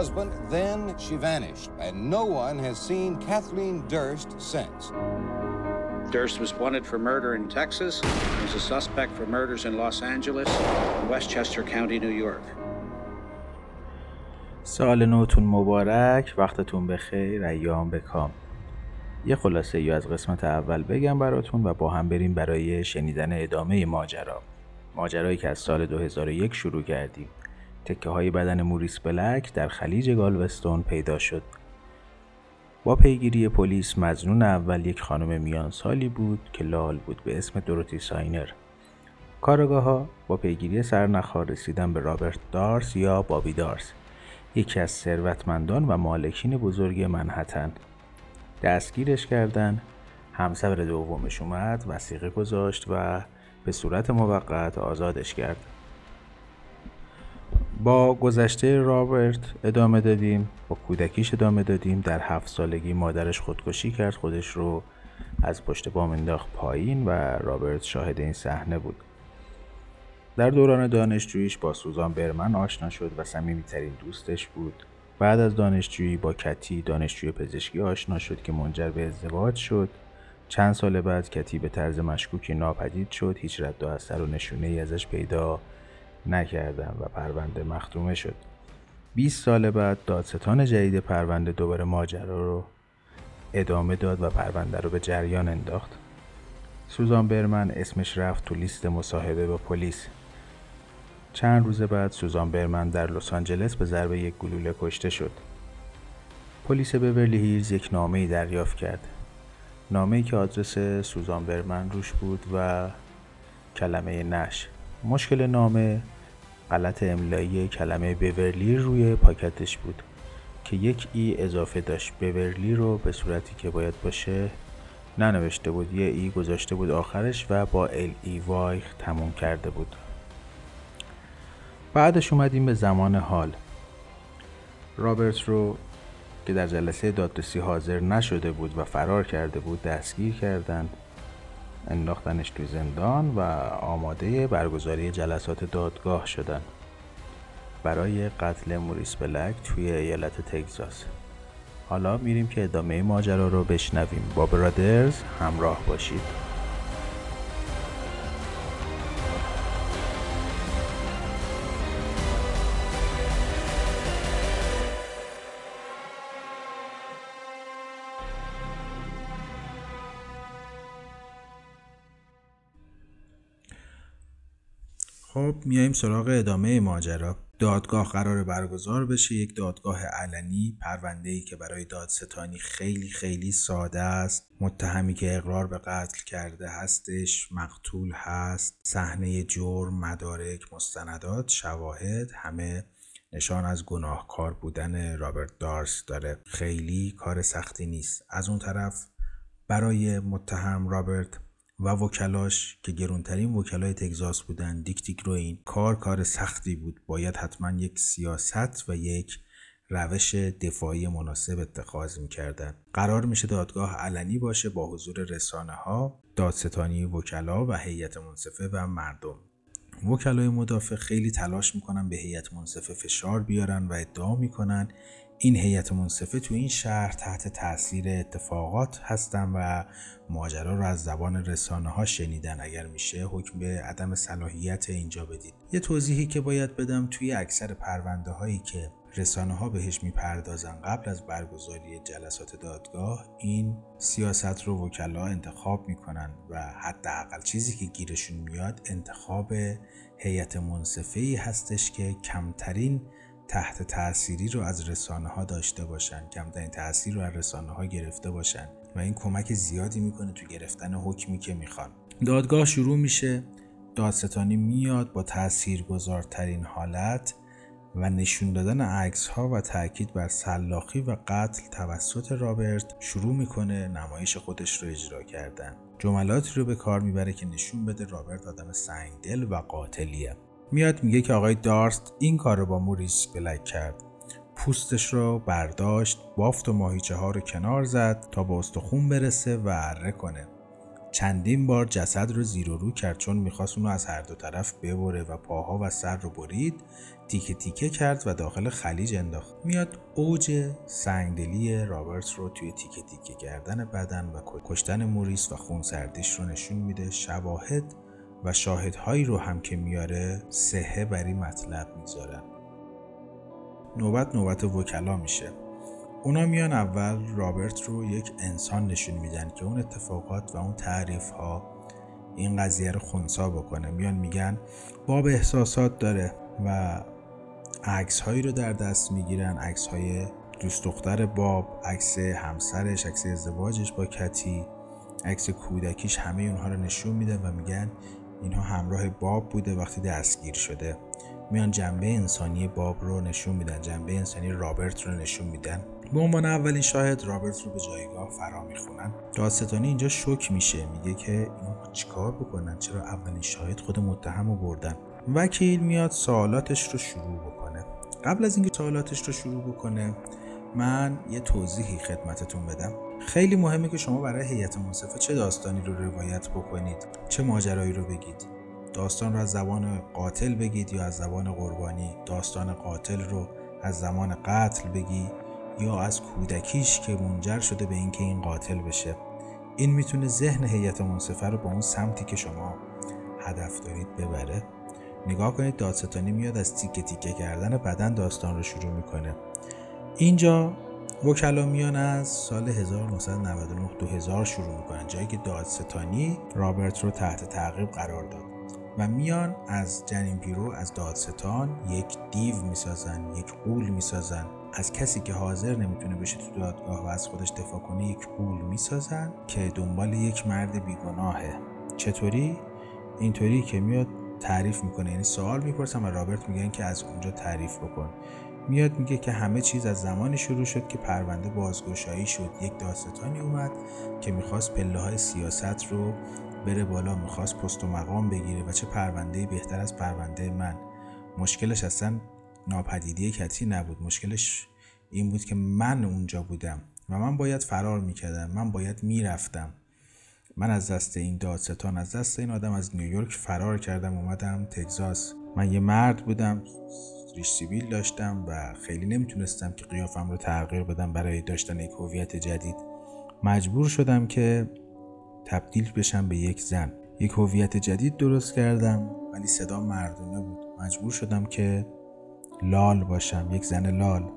husband, then she vanished, and no one has seen Kathleen Durst since. Durst was wanted for murder in Texas. He's a suspect for murders in Los Angeles and Westchester County, New York. سال نوتون مبارک وقتتون بخیر ایام بکام یه خلاصه یا از قسمت اول بگم براتون و با هم بریم برای شنیدن ادامه ماجرا ماجرایی که از سال 2001 شروع کردیم تکه های بدن موریس بلک در خلیج گالوستون پیدا شد. با پیگیری پلیس مزنون اول یک خانم میان سالی بود که لال بود به اسم دروتی ساینر. کارگاه ها با پیگیری سرنخها رسیدن به رابرت دارس یا بابی دارس یکی از ثروتمندان و مالکین بزرگ منحتن. دستگیرش کردن همسر دومش اومد وسیقه گذاشت و به صورت موقت آزادش کرد. با گذشته رابرت ادامه دادیم با کودکیش ادامه دادیم در هفت سالگی مادرش خودکشی کرد خودش رو از پشت بام انداخت پایین و رابرت شاهد این صحنه بود. در دوران دانشجوییش با سوزان برمن آشنا شد و صمیمیترین دوستش بود. بعد از دانشجویی با کتی دانشجوی پزشکی آشنا شد که منجر به ازدواج شد. چند سال بعد کتی به طرز مشکوکی ناپدید شد. هیچ رد و اثر و نشونه ای ازش پیدا نکردن و پرونده مختومه شد. 20 سال بعد دادستان جدید پرونده دوباره ماجرا رو ادامه داد و پرونده رو به جریان انداخت. سوزان برمن اسمش رفت تو لیست مصاحبه با پلیس. چند روز بعد سوزان برمن در لس آنجلس به ضربه یک گلوله کشته شد. پلیس بورلی هیلز یک نامه ای دریافت کرد. نامه ای که آدرس سوزان برمن روش بود و کلمه نش. مشکل نامه غلط املایی کلمه بورلی روی پاکتش بود که یک ای اضافه داشت. بورلی رو به صورتی که باید باشه ننوشته بود یه ای گذاشته بود آخرش و با ال ای وای تموم کرده بود. بعدش اومدیم به زمان حال. رابرت رو که در جلسه دادرسی حاضر نشده بود و فرار کرده بود دستگیر کردند. انداختنش تو زندان و آماده برگزاری جلسات دادگاه شدن. برای قتل موریس بلک توی ایالت تگزاس. حالا میریم که ادامه ماجرا رو بشنویم. با برادرز همراه باشید. میایم سراغ ادامه ماجرا. دادگاه قرار برگزار بشه. یک دادگاه علنی پرونده ای که برای دادستانی خیلی خیلی ساده است. متهمی که اقرار به قتل کرده هستش مقتول هست. صحنه جرم مدارک مستندات شواهد همه نشان از گناهکار بودن رابرت دارس داره. خیلی کار سختی نیست. از اون طرف برای متهم رابرت و وکلاش که گرونترین وکلای تگزاس بودن دیک دیک روین کار کار سختی بود. باید حتما یک سیاست و یک روش دفاعی مناسب اتخاذ می‌کردن. قرار میشه دادگاه علنی باشه با حضور رسانه ها دادستانی وکلا و هیئت منصفه و مردم. وکلای مدافع خیلی تلاش می‌کنن به هیئت منصفه فشار بیارن و ادعا می‌کنن این هیئت منصفه تو این شهر تحت تاثیر اتفاقات هستن و ماجرا رو از زبان رسانه ها شنیدن. اگر میشه حکم به عدم صلاحیت اینجا بدید. یه توضیحی که باید بدم توی اکثر پرونده هایی که رسانه ها بهش می‌پردازن قبل از برگزاری جلسات دادگاه این سیاست رو وکلا انتخاب می‌کنن و حداقل چیزی که گیرشون میاد انتخاب هیئت منصفه ای هستش که کمترین تحت تأثیری رو از رسانه ها داشته باشن کمترین تاثیر رو از رسانه ها گرفته باشن و این کمک زیادی می‌کنه تو گرفتن حکمی که می‌خوان. دادگاه شروع میشه دادستانی میاد با تأثیر گذارترین حالت و نشون دادن عکس ها و تاکید بر سلاخی و قتل توسط رابرت شروع می‌کنه نمایش خودش رو اجرا کردن. جملاتی رو به کار می‌بره که نشون بده رابرت آدم سنگدل و قاتلیه. میاد میگه که آقای دارست این کار رو با موریس بلک کرد. پوستش رو برداشت بافت و ماهیچه ها رو کنار زد تا به استخون برسه و اره کنه. چندین بار جسد رو زیر و رو کرد چون می‌خواست اونو از هر دو طرف ببره و پاها و سر رو برید. تیکه تیکه کرد و داخل خلیج انداخت. میاد اوج سنگدلی رابرت رو توی تیکه تیکه کردن بدن و کشتن موریس و خونسردیش رو نشون میده. شواهد و شاهدهایی رو هم که میاره سهه بر این مطلب می‌ذارن نوبت نوبت وکلا میشه. اونا میان اول رابرت رو یک انسان نشون میدن که اون اتفاقات و اون تعریف ها این قضیه رو خونسا بکنه. میان میگن باب احساسات داره و عکس هایی رو در دست می‌گیرن. عکس های دوست دختر باب عکس همسرش عکس ازدواجش با کتی عکس کودکیش همه اونها رو نشون میدن و میگن اینها همراه باب بوده وقتی دستگیر شده. میان جنبه انسانی باب رو نشون میدن جنبه انسانی رابرت رو نشون میدن. به عنوان اولین شاهد رابرت رو به جایگاه فرا می‌خونن. داستانی اینجا شوک میشه میگه که اینو چیکار بکنن؟ چرا اولین شاهد خود متهم رو بردن؟ وکیل میاد سوالاتش رو شروع بکنه. قبل از اینکه سوالاتش رو شروع بکنه من یه توضیحی خدمتتون بدم. خیلی مهمه که شما برای هیئت منصفه چه داستانی رو روایت بکنید چه ماجرایی رو بگید. داستان رو از زبان قاتل بگید یا از زبان قربانی. داستان قاتل رو از زمان قتل بگی یا از کودکیش که منجر شده به اینکه این قاتل بشه. این می‌تونه ذهن هیئت منصفه رو به اون سمتی که شما هدف دارید ببره. نگاه کنید دادستانی میاد از تیکه تیکه کردن بدن داستان رو شروع می‌کنه. اینجا وکلا میان از سال 1999 2000 شروع می‌کنن. جایی که دادستانی رابرت رو تحت تعقیب قرار داد. و میان از جنین پیرو از دادستان یک دیو می‌سازن یک قول می‌سازن. از کسی که حاضر نمی‌تونه بشه تو دادگاه و از خودش دفاع کنه یک قول می‌سازن که دنبال یک مرد بیگناهه. چطوری؟ اینطوری که میاد تعریف می‌کنه. یعنی سوال می‌پرسن و رابرت میگن که از اونجا تعریف بکن. میاد میگه که همه چیز از زمانی شروع شد که پرونده بازگشایی شد. یک داستانی اومد که می‌خواست پله های سیاست رو بره بالا می‌خواست پست و مقام بگیره و چه پرونده بهتر از پرونده من. مشکلش اصلا ناپدیدی کتی نبود. مشکلش این بود که من اونجا بودم و من باید فرار می‌کردم. من باید می‌رفتم. من از دست این دادستان از دست این آدم از نیویورک فرار کردم. اومدم تگزاس. من یه مرد بودم. ریش سیبیل داشتم و خیلی نمی‌تونستم که قیافم رو تغییر بدم برای داشتن یک هویت جدید. مجبور شدم که تبدیل بشم به یک زن. یک هویت جدید درست کردم ولی صدا مردونه بود. مجبور شدم که لال باشم یک زن لال.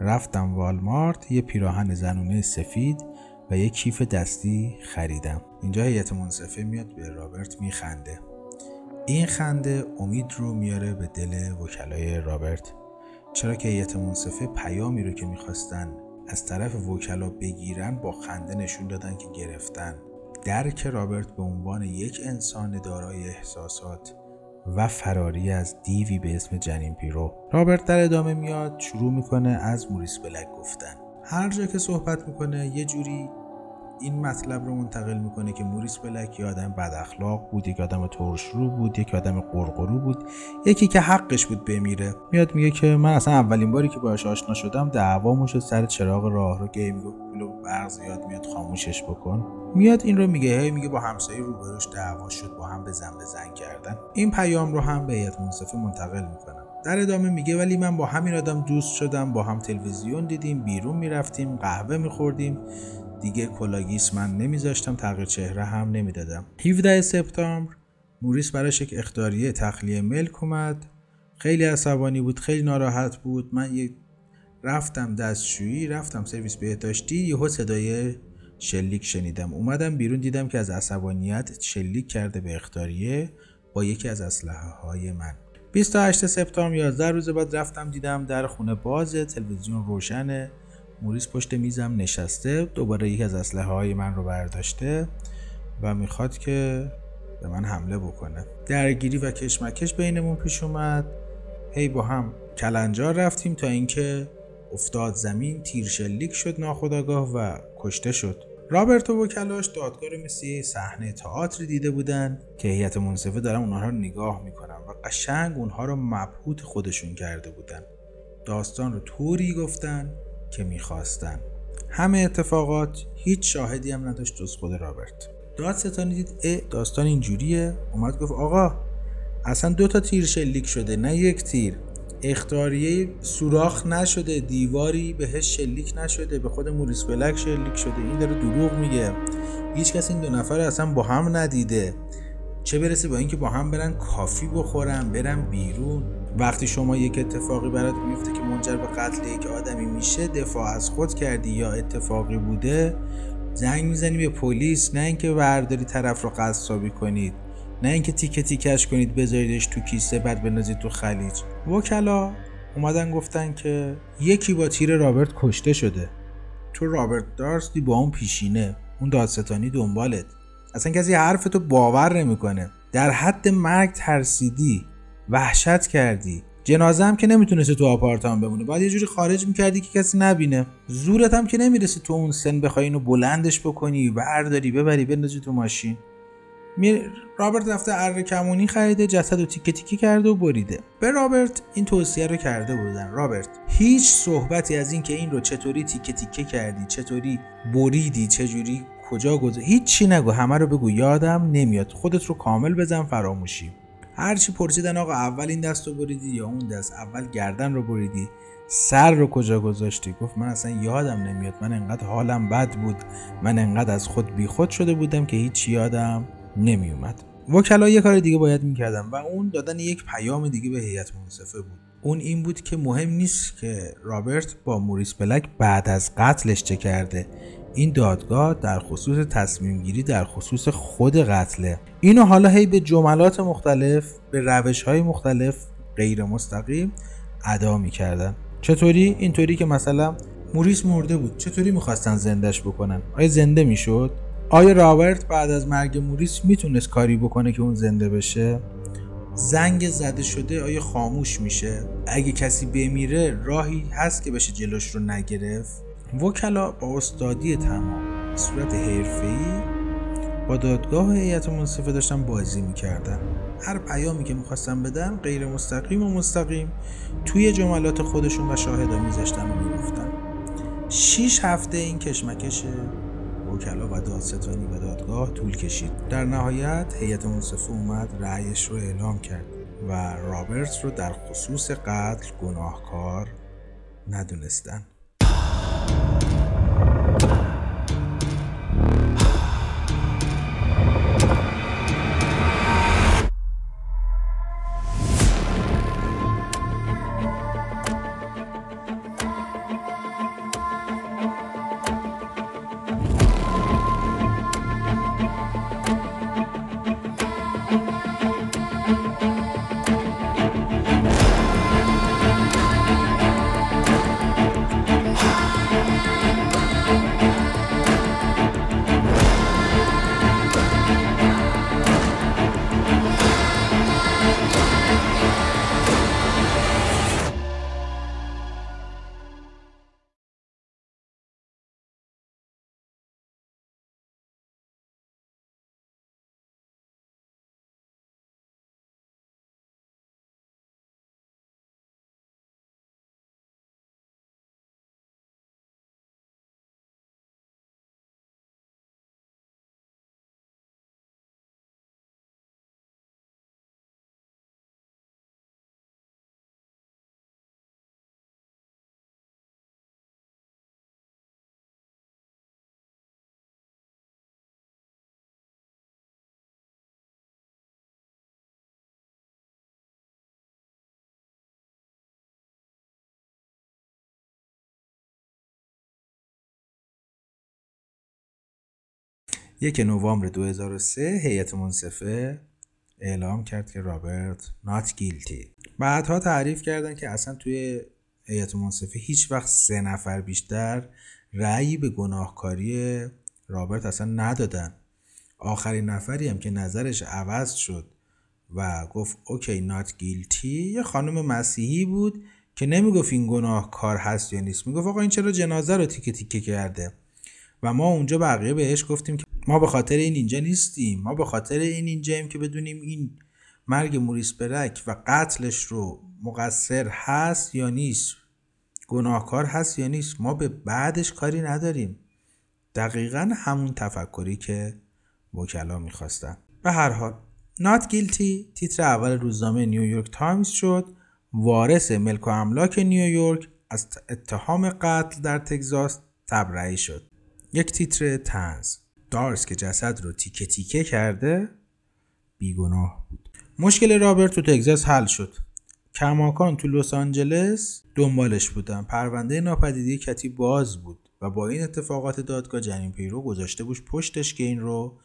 رفتم والمارت یه پیراهن زنونه سفید و یه کیف دستی خریدم. اینجا هیئت منصفه میاد به رابرت میخنده. این خنده امید رو میاره به دل وکلای رابرت. چرا که هیئت منصفه پیامی رو که می‌خواستن از طرف وکلا بگیرن با خنده نشون دادن که گرفتن. درک رابرت به عنوان یک انسان دارای احساسات و فراری از دیوی به اسم جنین پیرو. رابرت در ادامه میاد شروع می‌کنه از موریس بلک گفتن. هر جا که صحبت می‌کنه یه جوری این مطلب رو منتقل می‌کنه که موریس بلک یه آدم بد اخلاق بود یک آدم ترشرو بود یک آدم غرغرو بود. یکی که حقش بود بمیره. میاد میگه که من اصلا اولین باری که باهاش آشنا شدم دعوامون شد سر چراغ راه رو که میگه پول برق زیاد میاد خاموشش بکن. میاد این رو میگه هی میگه با همسایه روبروش دعوا شد با هم بزن بزن کردن. این پیام رو هم به هیئت منصفه منتقل می‌کنم. در ادامه میگه ولی من با همین آدم دوست شدم با هم تلویزیون دیدیم بیرون می‌رفتیم قهوه میخوردیم. دیگه کلاگیس من نمیذاشتم تغییر چهره هم نمی‌دادم. 17 سپتامبر موریس براش یک اخطاریه تخلیه ملک اومد. خیلی عصبانی بود خیلی ناراحت بود. من یه رفتم دستشویی رفتم سرویس بهداشتی یهو صدای شلیک شنیدم. اومدم بیرون دیدم که از عصبانیت شلیک کرده به اختاریه با یکی از اسلحه های من 28 سپتامبر 11 روز بعد رفتم دیدم در خونه بازه تلویزیون روشنه. موریس پشت میزم نشسته دوباره یکی از اسلحه های من رو برداشته و می‌خواد که به من حمله بکنه. درگیری و کشمکش بینمون پیش اومد. هی با هم کلنجار رفتیم تا اینکه افتاد زمین تیر شلیک شد ناخداگاه و کشته شد. رابرت و وکلاش دادگاه رو مثل صحنه تئاتر دیده بودن که هیئت منصفه دارن اونها رو نگاه می‌کنن و قشنگ اونها رو مبهوت خودشون کرده بودن. داستان رو طوری گفتن که می‌خواستن همه اتفاقات هیچ شاهدی هم نداشت جز خود رابرت. دادستانی دید اه داستان اینجوریه. اومد گفت آقا اصلا دو تا تیر شلیک شده نه یک تیر. اختاریه سوراخ نشده دیواری بهش شلیک نشده به خود موریس بلک شلیک شده. این داره دروغ میگه. هیچ کس این دو نفر اصلا با هم ندیده. چه برسه با اینکه با هم برن کافی بخورن برن بیرون. وقتی شما یک اتفاقی برات میفته که منجر به قتل یک آدمی میشه دفاع از خود کردی یا اتفاقی بوده زنگ می‌زنی به پلیس نه اینکه برداری طرف رو قصابی کنید نه اینکه تیکه تیکش کنید بذاریدش تو کیسه بعد بنازید تو خلیج. وکلا اومدن گفتن که یکی با تیر رابرت کشته شده. تو رابرت دارستی با اون پیشینه. اون دادستانی دنبالت. اصلا کسی حرفتو باور نمی‌کنه. در حد مرگ ترسیدی وحشت کردی. جنازه هم که نمی‌تونسته تو آپارتمان بمونه. باید یه جوری خارج می‌کردی که کسی نبینه. زورت هم که نمی‌رسه تو اون سن بخوای اینو بلندش بکنی برداری ببری بندازی تو ماشین. میر رابرت رفته اره کمونی خریده جسد و تیکه تیکه کرده و بریده. به رابرت این توصیه رو کرده بودن. رابرت هیچ صحبتی از این که این رو چطوری تیکه تیکه کردی چطوری بریدی چجوری کجا گذاشتی هیچی نگو همه رو بگو یادم نمیاد. خودت رو کامل بزن فراموشی. هرچی پرسیدن آقا اول این دست رو بریدی یا اون دست؟ اول گردن رو بریدی. سر رو کجا گذاشتی؟ گفت من اصلا یادم نمیاد. من انقدر حالم بد بود. من انقدر از خود بیخود شده بودم که هیچ یادم نمیومد. وکلا یه کار دیگه باید می‌کردم و اون دادن یک پیام دیگه به هیئت منصفه بود. اون این بود که مهم نیست که رابرت با موریس بلک بعد از قتلش چه کرده. این دادگاه در خصوص تصمیم گیری در خصوص خود قتله اینو حالا هی به جملات مختلف به روش های مختلف غیر مستقیم ادا می‌کردن. چطوری؟ اینطوری که مثلا موریس مرده بود. چطوری می‌خواستن زندش بکنن؟ آیا زنده می‌شد؟ آیا رابرت بعد از مرگ موریس می‌تونست کاری بکنه که اون زنده بشه؟ زنگ زده شده آیا خاموش میشه؟ اگه کسی بمیره راهی هست که بشه جلوش رو نگرفت؟ وکلا با استادی تمام صورت حرفه‌ای با دادگاه هیئت منصفه داشتن بازی می‌کردن. هر پیامی که می‌خواستن بدن غیر مستقیم و مستقیم توی جملات خودشون و شاهدا میذاشتن و می‌گفتن. شیش هفته این کشمکش وکلا و دادستانی و دادگاه طول کشید. در نهایت هیئت منصفه اومد رأیش رو اعلام کرد و رابرت رو در خصوص قتل گناهکار ندونستن. یک نوامبر 2003 هیئت منصفه اعلام کرد که رابرت not guilty. بعدها تعریف کردن که اصلا توی هیئت منصفه هیچ وقت سه نفر بیشتر رأی به گناهکاری رابرت اصلا ندادن. آخرین نفری هم که نظرش عوض شد و گفت okay not guilty یه خانم مسیحی بود که نمی‌گفت این گناهکار هست یا نیست. می‌گفت آقا این چرا جنازه رو تیکه تیکه کرده؟ و ما اونجا بقیه بهش گفتیم که ما به خاطر این اینجا نیستیم. ما به خاطر این اینجاییم که بدونیم این مرگ موریس برک و قتلش رو مقصر هست یا نیست گناهکار هست یا نیست ما به بعدش کاری نداریم. دقیقا همون تفکری که وکلا می‌خواستن. به هر حال not guilty تیتر اول روزنامه نیویورک تایمز شد. وارث ملک و املاک نیویورک از اتهام قتل در تگزاس تبرئه شد. یک تیتر تنز دارس که جسد رو تیکه تیکه کرده بیگناه بود. مشکل رابرت تو تگزاس حل شد. کماکان تو لس آنجلس دنبالش بودن. پرونده ناپدیدی کتی باز بود و با این اتفاقات دادگاه جنین پیرو گذاشته بود پشتش که این رو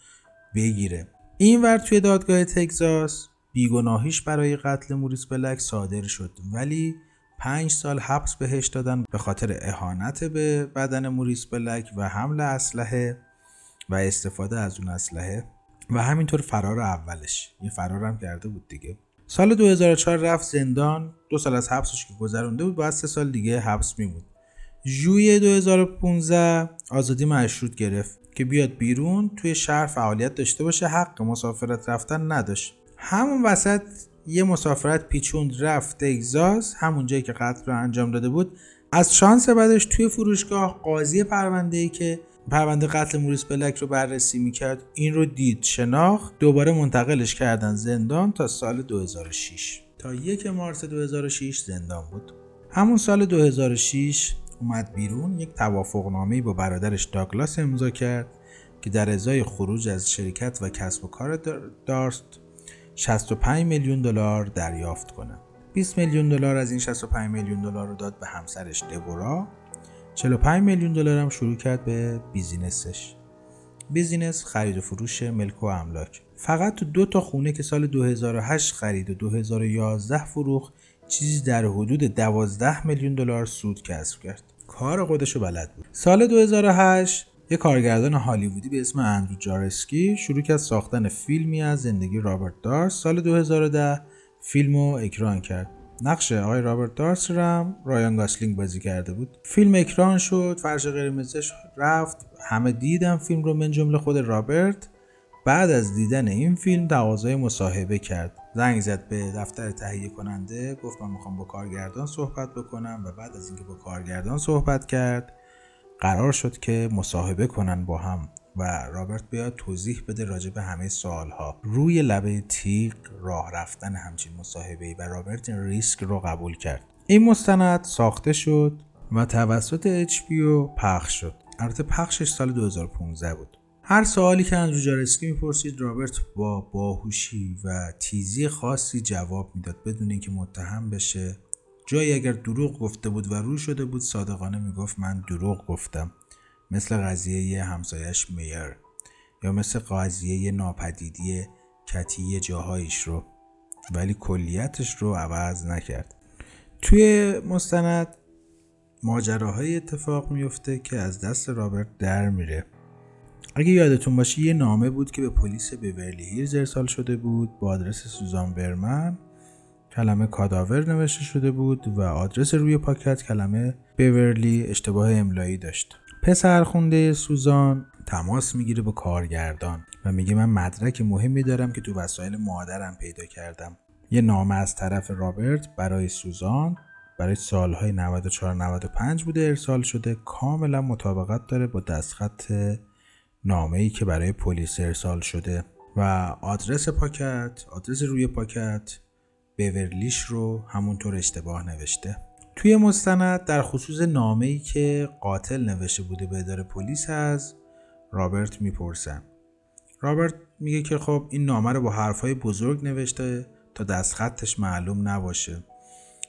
بگیره. این ور توی دادگاه تگزاس بیگناهیش برای قتل موریس بلک صادر شد. ولی پنج سال حبس بهش دادن به خاطر اهانت به بدن موریس بلک و حمل اسلحه و استفاده از اون اسلحه و همینطور فرار اولش. یه فرارم کرده بود دیگه. سال 2004 رفت زندان. دو سال از حبسش که گذرونده بود بعد سه سال دیگه حبس میمود ژوئیه 2015 آزادی مشروط گرفت که بیاد بیرون توی شهر فعالیت داشته باشه حق مسافرت رفتن نداشت. همون وسط یه مسافرت پیچوند رفت تگزاس همون جایی که قتل رو انجام داده بود. از شانس بعدش توی فروشگاه قاضی پرونده که پرونده قتل موریس بلک رو بررسی می‌کرد این رو دید شناخت. دوباره منتقلش کردن زندان تا سال 2006 تا یک مارس 2006 زندان بود. همون سال 2006 اومد بیرون یک توافقنامه با برادرش داگلاس امضا کرد که در ازای خروج از شرکت و کسب و کار دارست. 65 میلیون دلار دریافت کنه 20 میلیون دلار از این 65 میلیون دلار رو داد به همسرش دبورا. 45 میلیون دلار هم شروع کرد به business ش. business خرید و فروش ملک و املاک. فقط تو دو تا خونه که سال 2008 خرید و 2011 فروخت چیزی در حدود 12 میلیون دلار سود کسب کرد. کار خودشو بلد بود. سال 2008 یه کارگردان هالیوودی به اسم اندرو جارسکی شروع کرد ساختن فیلمی از زندگی رابرت دارست سال 2010 فیلم رو اکران کرد. نقش آقای رابرت دارست رو هم رایان گاسلینگ بازی کرده بود. فیلم اکران شد فرش قرمزش رفت. همه دیدن فیلم رو من جمله خود رابرت. بعد از دیدن این فیلم تقاضای مصاحبه کرد. زنگ زد به دفتر تهیه کننده گفت من می‌خوام با کارگردان صحبت بکنم و بعد از اینکه با کارگردان صحبت کرد قرار شد که مصاحبه کنن با هم و رابرت بیاد توضیح بده راجع به همه سوالها. روی لبه تیغ راه رفتن همچین مصاحبه و رابرت این ریسک رو قبول کرد. این مستند ساخته شد و توسط HBO پخش شد. البته پخشش سال 2015 بود. هر سوالی که اندرو جارسکی می‌پرسید رابرت با باهوشی و تیزی خاصی جواب می‌داد بدون اینکه متهم بشه. جایی اگر دروغ گفته بود و رو شده بود صادقانه می‌گفت من دروغ گفتم. مثل قضیه همسایش میر یا مثل قضیه ناپدیدی کتی جاهایش رو. ولی کلیتش رو عوض نکرد. توی مستند ماجراهای اتفاق میفته که از دست رابرت در میره. اگه یادتون باشه یه نامه بود که به پلیس بیورلی هیلز ارسال شده بود با آدرس سوزان برمن. کلمه کاداور نوشته شده بود و آدرس روی پاکت کلمه بیورلی اشتباه املایی داشت. پسر خونده سوزان تماس می‌گیره با کارگردان و میگه من مدرک مهمی دارم که تو وسایل مادرم پیدا کردم. یه نامه از طرف رابرت برای سوزان برای سالهای 94 95 بوده ارسال شده. کاملا مطابقت داره با دستخط نامه ای که برای پلیس ارسال شده. و آدرس پاکت آدرس روی پاکت بورلیش رو همونطور اشتباه نوشته. توی مستند در خصوص نامه ای که قاتل نوشته بوده به اداره پلیس از رابرت می‌پرسن رابرت میگه که خب این نامه رو با حرفهای بزرگ نوشته تا دستخطش معلوم نباشه.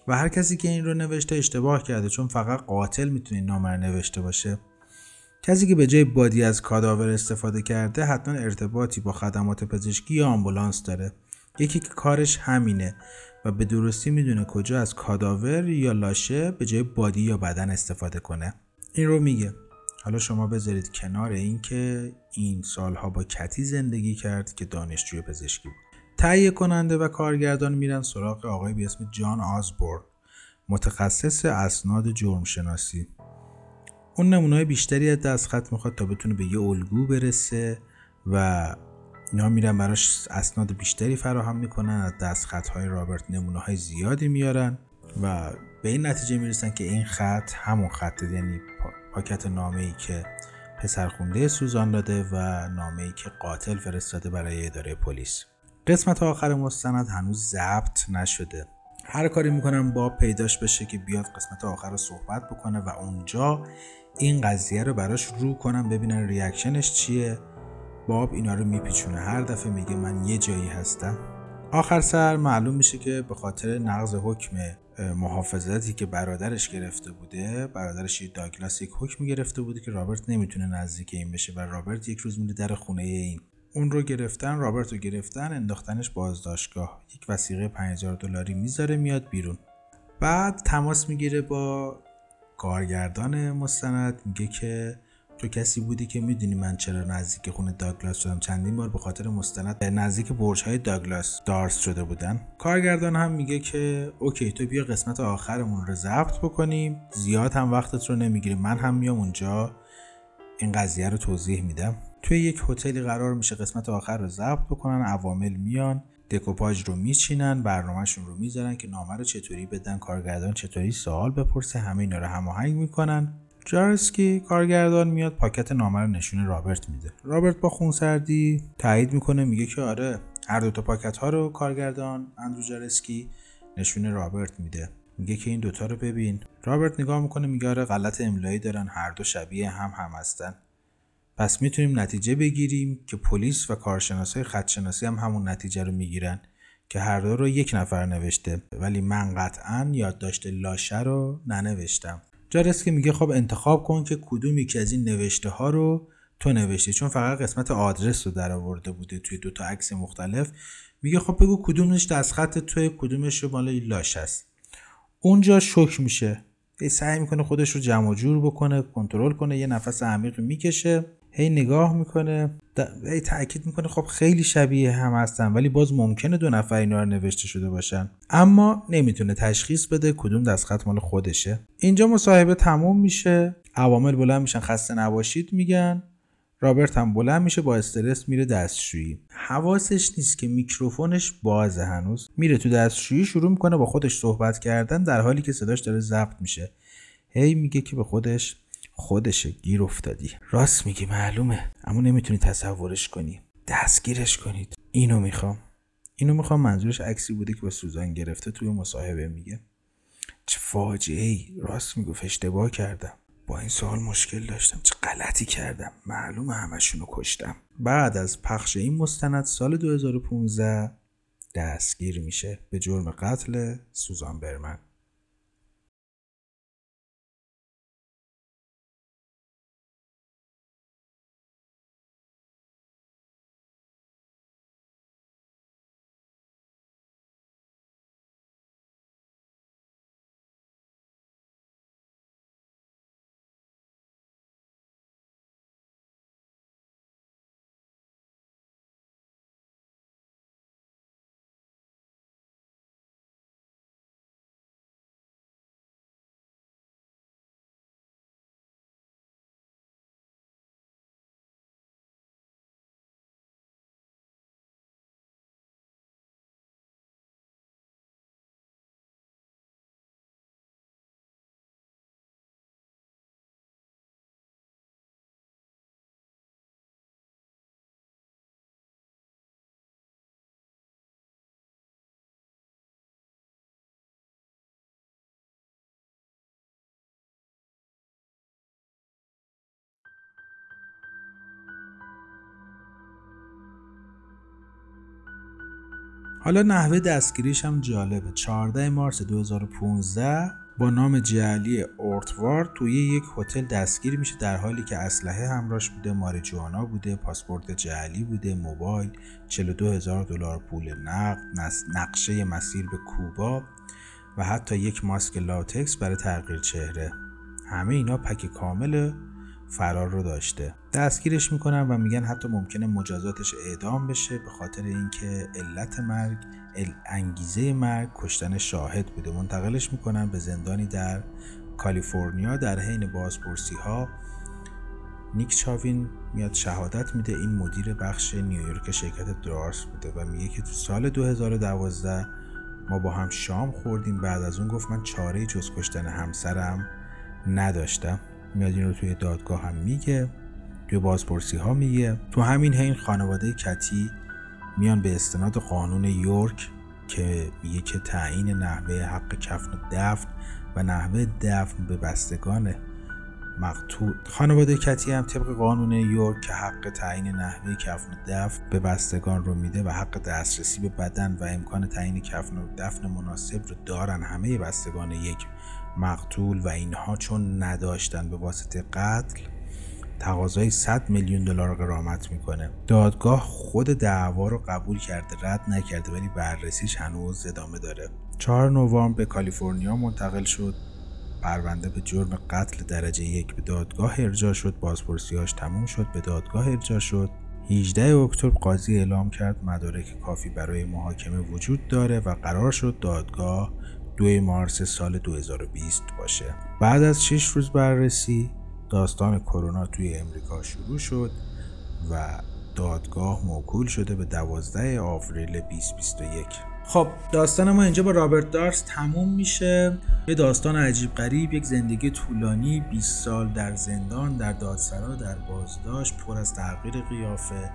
و هر کسی که این رو نوشته اشتباه کرده چون فقط قاتل می‌تونه این نامه رو نوشته باشه. کسی که به جای بادی از کاداور استفاده کرده حتما ارتباطی با خدمات پزشکی یا آمبولانس داره. یکی که کارش همینه و به درستی می‌دونه کجا از کاداور یا لاشه به جای بادی یا بدن استفاده کنه. این رو میگه. حالا شما بذارید کنار اینکه این سالها با کتی زندگی کرد که دانشجوی پزشکی بود. تهیه کننده و کارگردان میرن سراغ آقای به اسم جان آزبورن متخصص اسناد جرم شناسی اون نمونه بیشتری از دستخط می‌خواد تا بتونه به یه الگو برسه و اینا میرن براش اسناد بیشتری فراهم می‌کنن از دستخط های رابرت نمونه های زیادی میارن و به این نتیجه می‌رسن که این خط همون خط یعنی پاکت نامه ای که پسرخونده سوزان داده و نامه ای که قاتل فرستاده برای اداره پلیس. قسمت آخر مستند هنوز ضبط نشده. هر کاری می‌کنم با پیداش بشه که بیاد قسمت آخر رو صحبت بکنه و اونجا این قضیه رو براش رو کنم ببینن ریاکشنش چیه. باب اینا رو میپیچونه. هر دفعه میگه من یه جایی هستم. آخر سر معلوم میشه که به خاطر نقض حکم محافظتی که برادرش گرفته بوده برادرش داگلاس یک حکم گرفته بوده که رابرت نمی‌تونه نزدیک این بشه و رابرت یک روز میره در خونه این. اون رو گرفتن رابرت رو گرفتن انداختنش بازداشتگاه. یک وثیقه 5000 دلاری می‌ذاره میاد بیرون. بعد تماس می‌گیره با کارگردان مستند. میگه که تو کسی بودی که می‌دونی من چرا نزدیک خونه داگلاس شدم؟ چندین بار به خاطر مستند نزدیک برج های داگلاس دارست شده بودن. کارگردان هم میگه که okay تو بیا قسمت آخرمون رو ضبط بکنیم. زیاد هم وقتت رو نمی‌گیری من هم میام اونجا. این قضیه رو توضیح میدم. توی یک هتلی قرار میشه قسمت آخر رو ضبط بکنن. عوامل میان. دکوپاژ رو میچینن. برنامهشون رو می‌ذارن که نامه رو چطوری بدن کارگردان چطوری سوال بپرسه. همه اینا رو هماهنگ می‌کنن. جارسکی کارگردان میاد پاکت نامه رو نشون رابرت میده. رابرت با خونسردی تایید می‌کنه میگه که آره هر دو تا پاکت ها رو کارگردان اندرو جارسکی نشون رابرت میده. میگه که این دوتا رو ببین. رابرت نگاه می‌کنه میگه آره غلط املایی دارن هر دو شبیه هم هم هستن. پس می‌تونیم نتیجه بگیریم که پلیس و کارشناسای خدشناسی هم همون نتیجه رو می‌گیرن که هر دو رو یک نفر نوشته. ولی من قطعا یادداشت لاشه رو ننوشتم. جارسکی میگه خب انتخاب کن که کدوم یکی از این نوشته ها رو تو نوشتی. چون فقط قسمت آدرس رو در آورده بوده توی دو تا عکس مختلف. میگه خب بگو کدومش دستخط توی کدومش مال لاش است اونجا شک میشه. سعی می‌کنه خودش رو جمع جور بکنه کنترل کنه یه نفس عمیق می‌کشه. هی نگاه می‌کنه هی تاکید می‌کنه خب خیلی شبیه هم هستن ولی باز ممکنه دو نفر اینا رو نوشته شده باشن. اما نمی‌تونه تشخیص بده کدوم دستخط مال خودشه. اینجا مصاحبه تموم میشه. عوامل بلند میشن خسته نباشید میگن. رابرت هم بلند میشه با استرس میره دستشویی. حواسش نیست که میکروفونش بازه هنوز. میره تو دستشویی شروع می‌کنه با خودش صحبت کردن در حالی که صداش داره ضبط میشه. هی میگه که به خودش خودشه گیر افتادی. راست میگی معلومه. اما نمی‌تونی تصورش کنی. دستگیرش کنید. اینو می‌خوام. اینو می‌خوام منظورش عکسی بوده که با سوزان گرفته توی مصاحبه میگه. چه فاجعه ای راست می‌گفت. اشتباه کردم. با این سوال مشکل داشتم. چه غلطی کردم. معلومه همشونو کشتم. بعد از پخش این مستند سال 2015 دستگیر میشه به جرم قتل سوزان برمن. حالا نحوه دستگیریش هم جالبه. 14 مارس 2015 با نام جعلی اورتوارد توی یک هتل دستگیر میشه در حالی که اسلحه همراش بوده ماریجوانا بوده پاسپورت جعلی بوده موبایل 42 هزار دلار پول نقد نقشه مسیر به کوبا و حتی یک ماسک لاتکس برای تغییر چهره. همه اینا پک کامل فرار رو داشته. دستگیرش می‌کنن و میگن حتی ممکنه مجازاتش اعدام بشه به خاطر اینکه علت مرگ انگیزه مرگ کشتن شاهد بوده. منتقلش می‌کنن به زندانی در کالیفرنیا. در حین بازپرسی ها نیک چاوین میاد شهادت میده. این مدیر بخش نیویورک شرکت درارس بوده و میگه که تو سال 2012 ما با هم شام خوردیم. بعد از اون گفت من چاره جز کشتن همسرم نداشتم. میاد این رو توی دادگاه هم میگه توی بازپرسی ها میگه. تو همین حین خانواده کتی میان به استناد قانون یورک که میگه که تعیین نحوه حق کفن و دفن و نحوه دفن به بستگان مقتول. خانواده کتی هم طبق قانون یورک که حق تعیین نحوه کفن و دفن به بستگان رو میده و حق دسترسی به بدن و امکان تعیین کفن و دفن مناسب رو دارن همه بستگان یک مقتول و اینها چون نداشتن به واسطه قتل تقاضای 100 میلیون دلار قرامت می‌کنه. دادگاه خود دعوا رو قبول کرده رد نکرده ولی بررسیش هنوز ادامه داره. 4 نوامبر به کالیفرنیا منتقل شد. پرونده به جرم قتل درجه یک به دادگاه ارجاع شد. بازپرسیاش تموم شد به دادگاه ارجاع شد. 18 اکتبر قاضی اعلام کرد مدارک کافی برای محاکمه وجود داره و قرار شد دادگاه 2 مارس سال 2020 باشه. بعد از 6 روز بررسی داستان کرونا توی امریکا شروع شد و دادگاه موکول شده به 12 آوریل 2021 خب داستان ما اینجا با رابرت دارس تموم میشه. یه داستان عجیب غریب یک زندگی طولانی 20 سال در زندان در دادسرا در بازداشت پر از تغییر قیافه.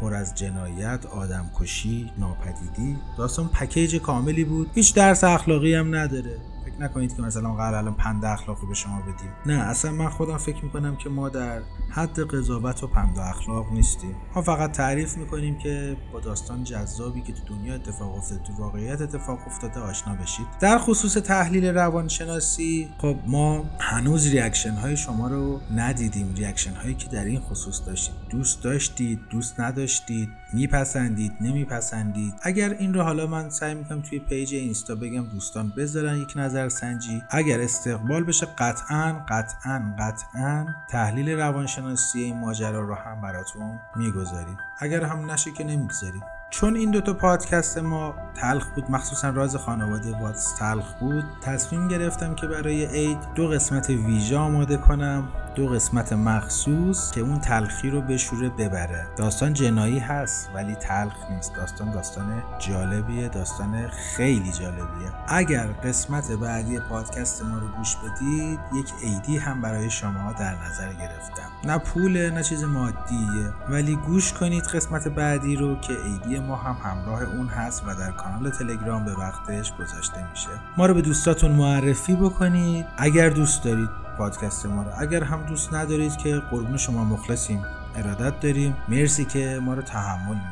پر از جنایت آدمکشی ناپدیدی داستان پکیج کاملی بود. هیچ درس اخلاقی هم نداره. فکر نکنید که مثلا قرار الان پند اخلاقی به شما بدیم. نه اصلا من خودم فکر می‌کنم که ما در حد قضاوت و پند اخلاق نیستیم. ما فقط تعریف می‌کنیم که با داستان جذابی که تو دنیا اتفاق افتاده تو واقعیت اتفاق افتاده آشنا بشید. در خصوص تحلیل روانشناسی خب ما هنوز reaction های شما رو ندیدیم. reaction هایی که در این خصوص داشتید دوست داشتید دوست نداشتید میپسندید نمیپسندید؟ اگر این رو حالا من سعی می‌کنم توی page اینستا بگم دوستان بذارن یک نظر سنجی. اگر استقبال بشه قطعا قطعا قطعا تحلیل روانشناسی این ماجرا رو هم براتون می‌گذاریم. اگر هم نشه که نمی‌گذاریم. چون این دوتا پادکست ما تلخ بود مخصوصا راز خانواده واتس تلخ بود تصمیم گرفتم که برای عید دو قسمت ویژه آماده کنم. دو قسمت مخصوص که اون تلخی رو بشوره ببره. داستان جنایی هست ولی تلخ نیست. داستان داستان جالبیه. داستان خیلی جالبیه. اگر قسمت بعدی پادکست ما رو گوش بدید یک ایدی هم برای شما در نظر گرفتم. نه پوله نه چیز مادیه. ولی گوش کنید قسمت بعدی رو که ایدی ما هم همراه اون هست و در کانال تلگرام به وقتش گذاشته میشه. ما رو به دوستاتون معرفی بکنید. اگر دوست دارید پادکست ما رو. اگر هم دوست ندارید که قربون شما مخلصیم ارادت داریم. مرسی که ما رو تحمل می‌کنید.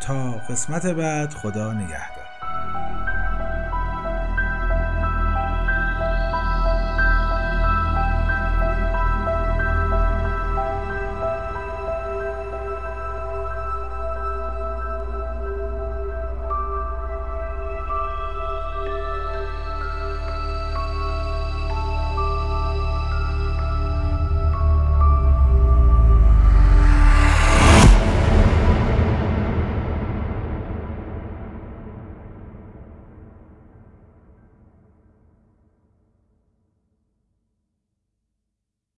تا قسمت بعد خدا نگهدار.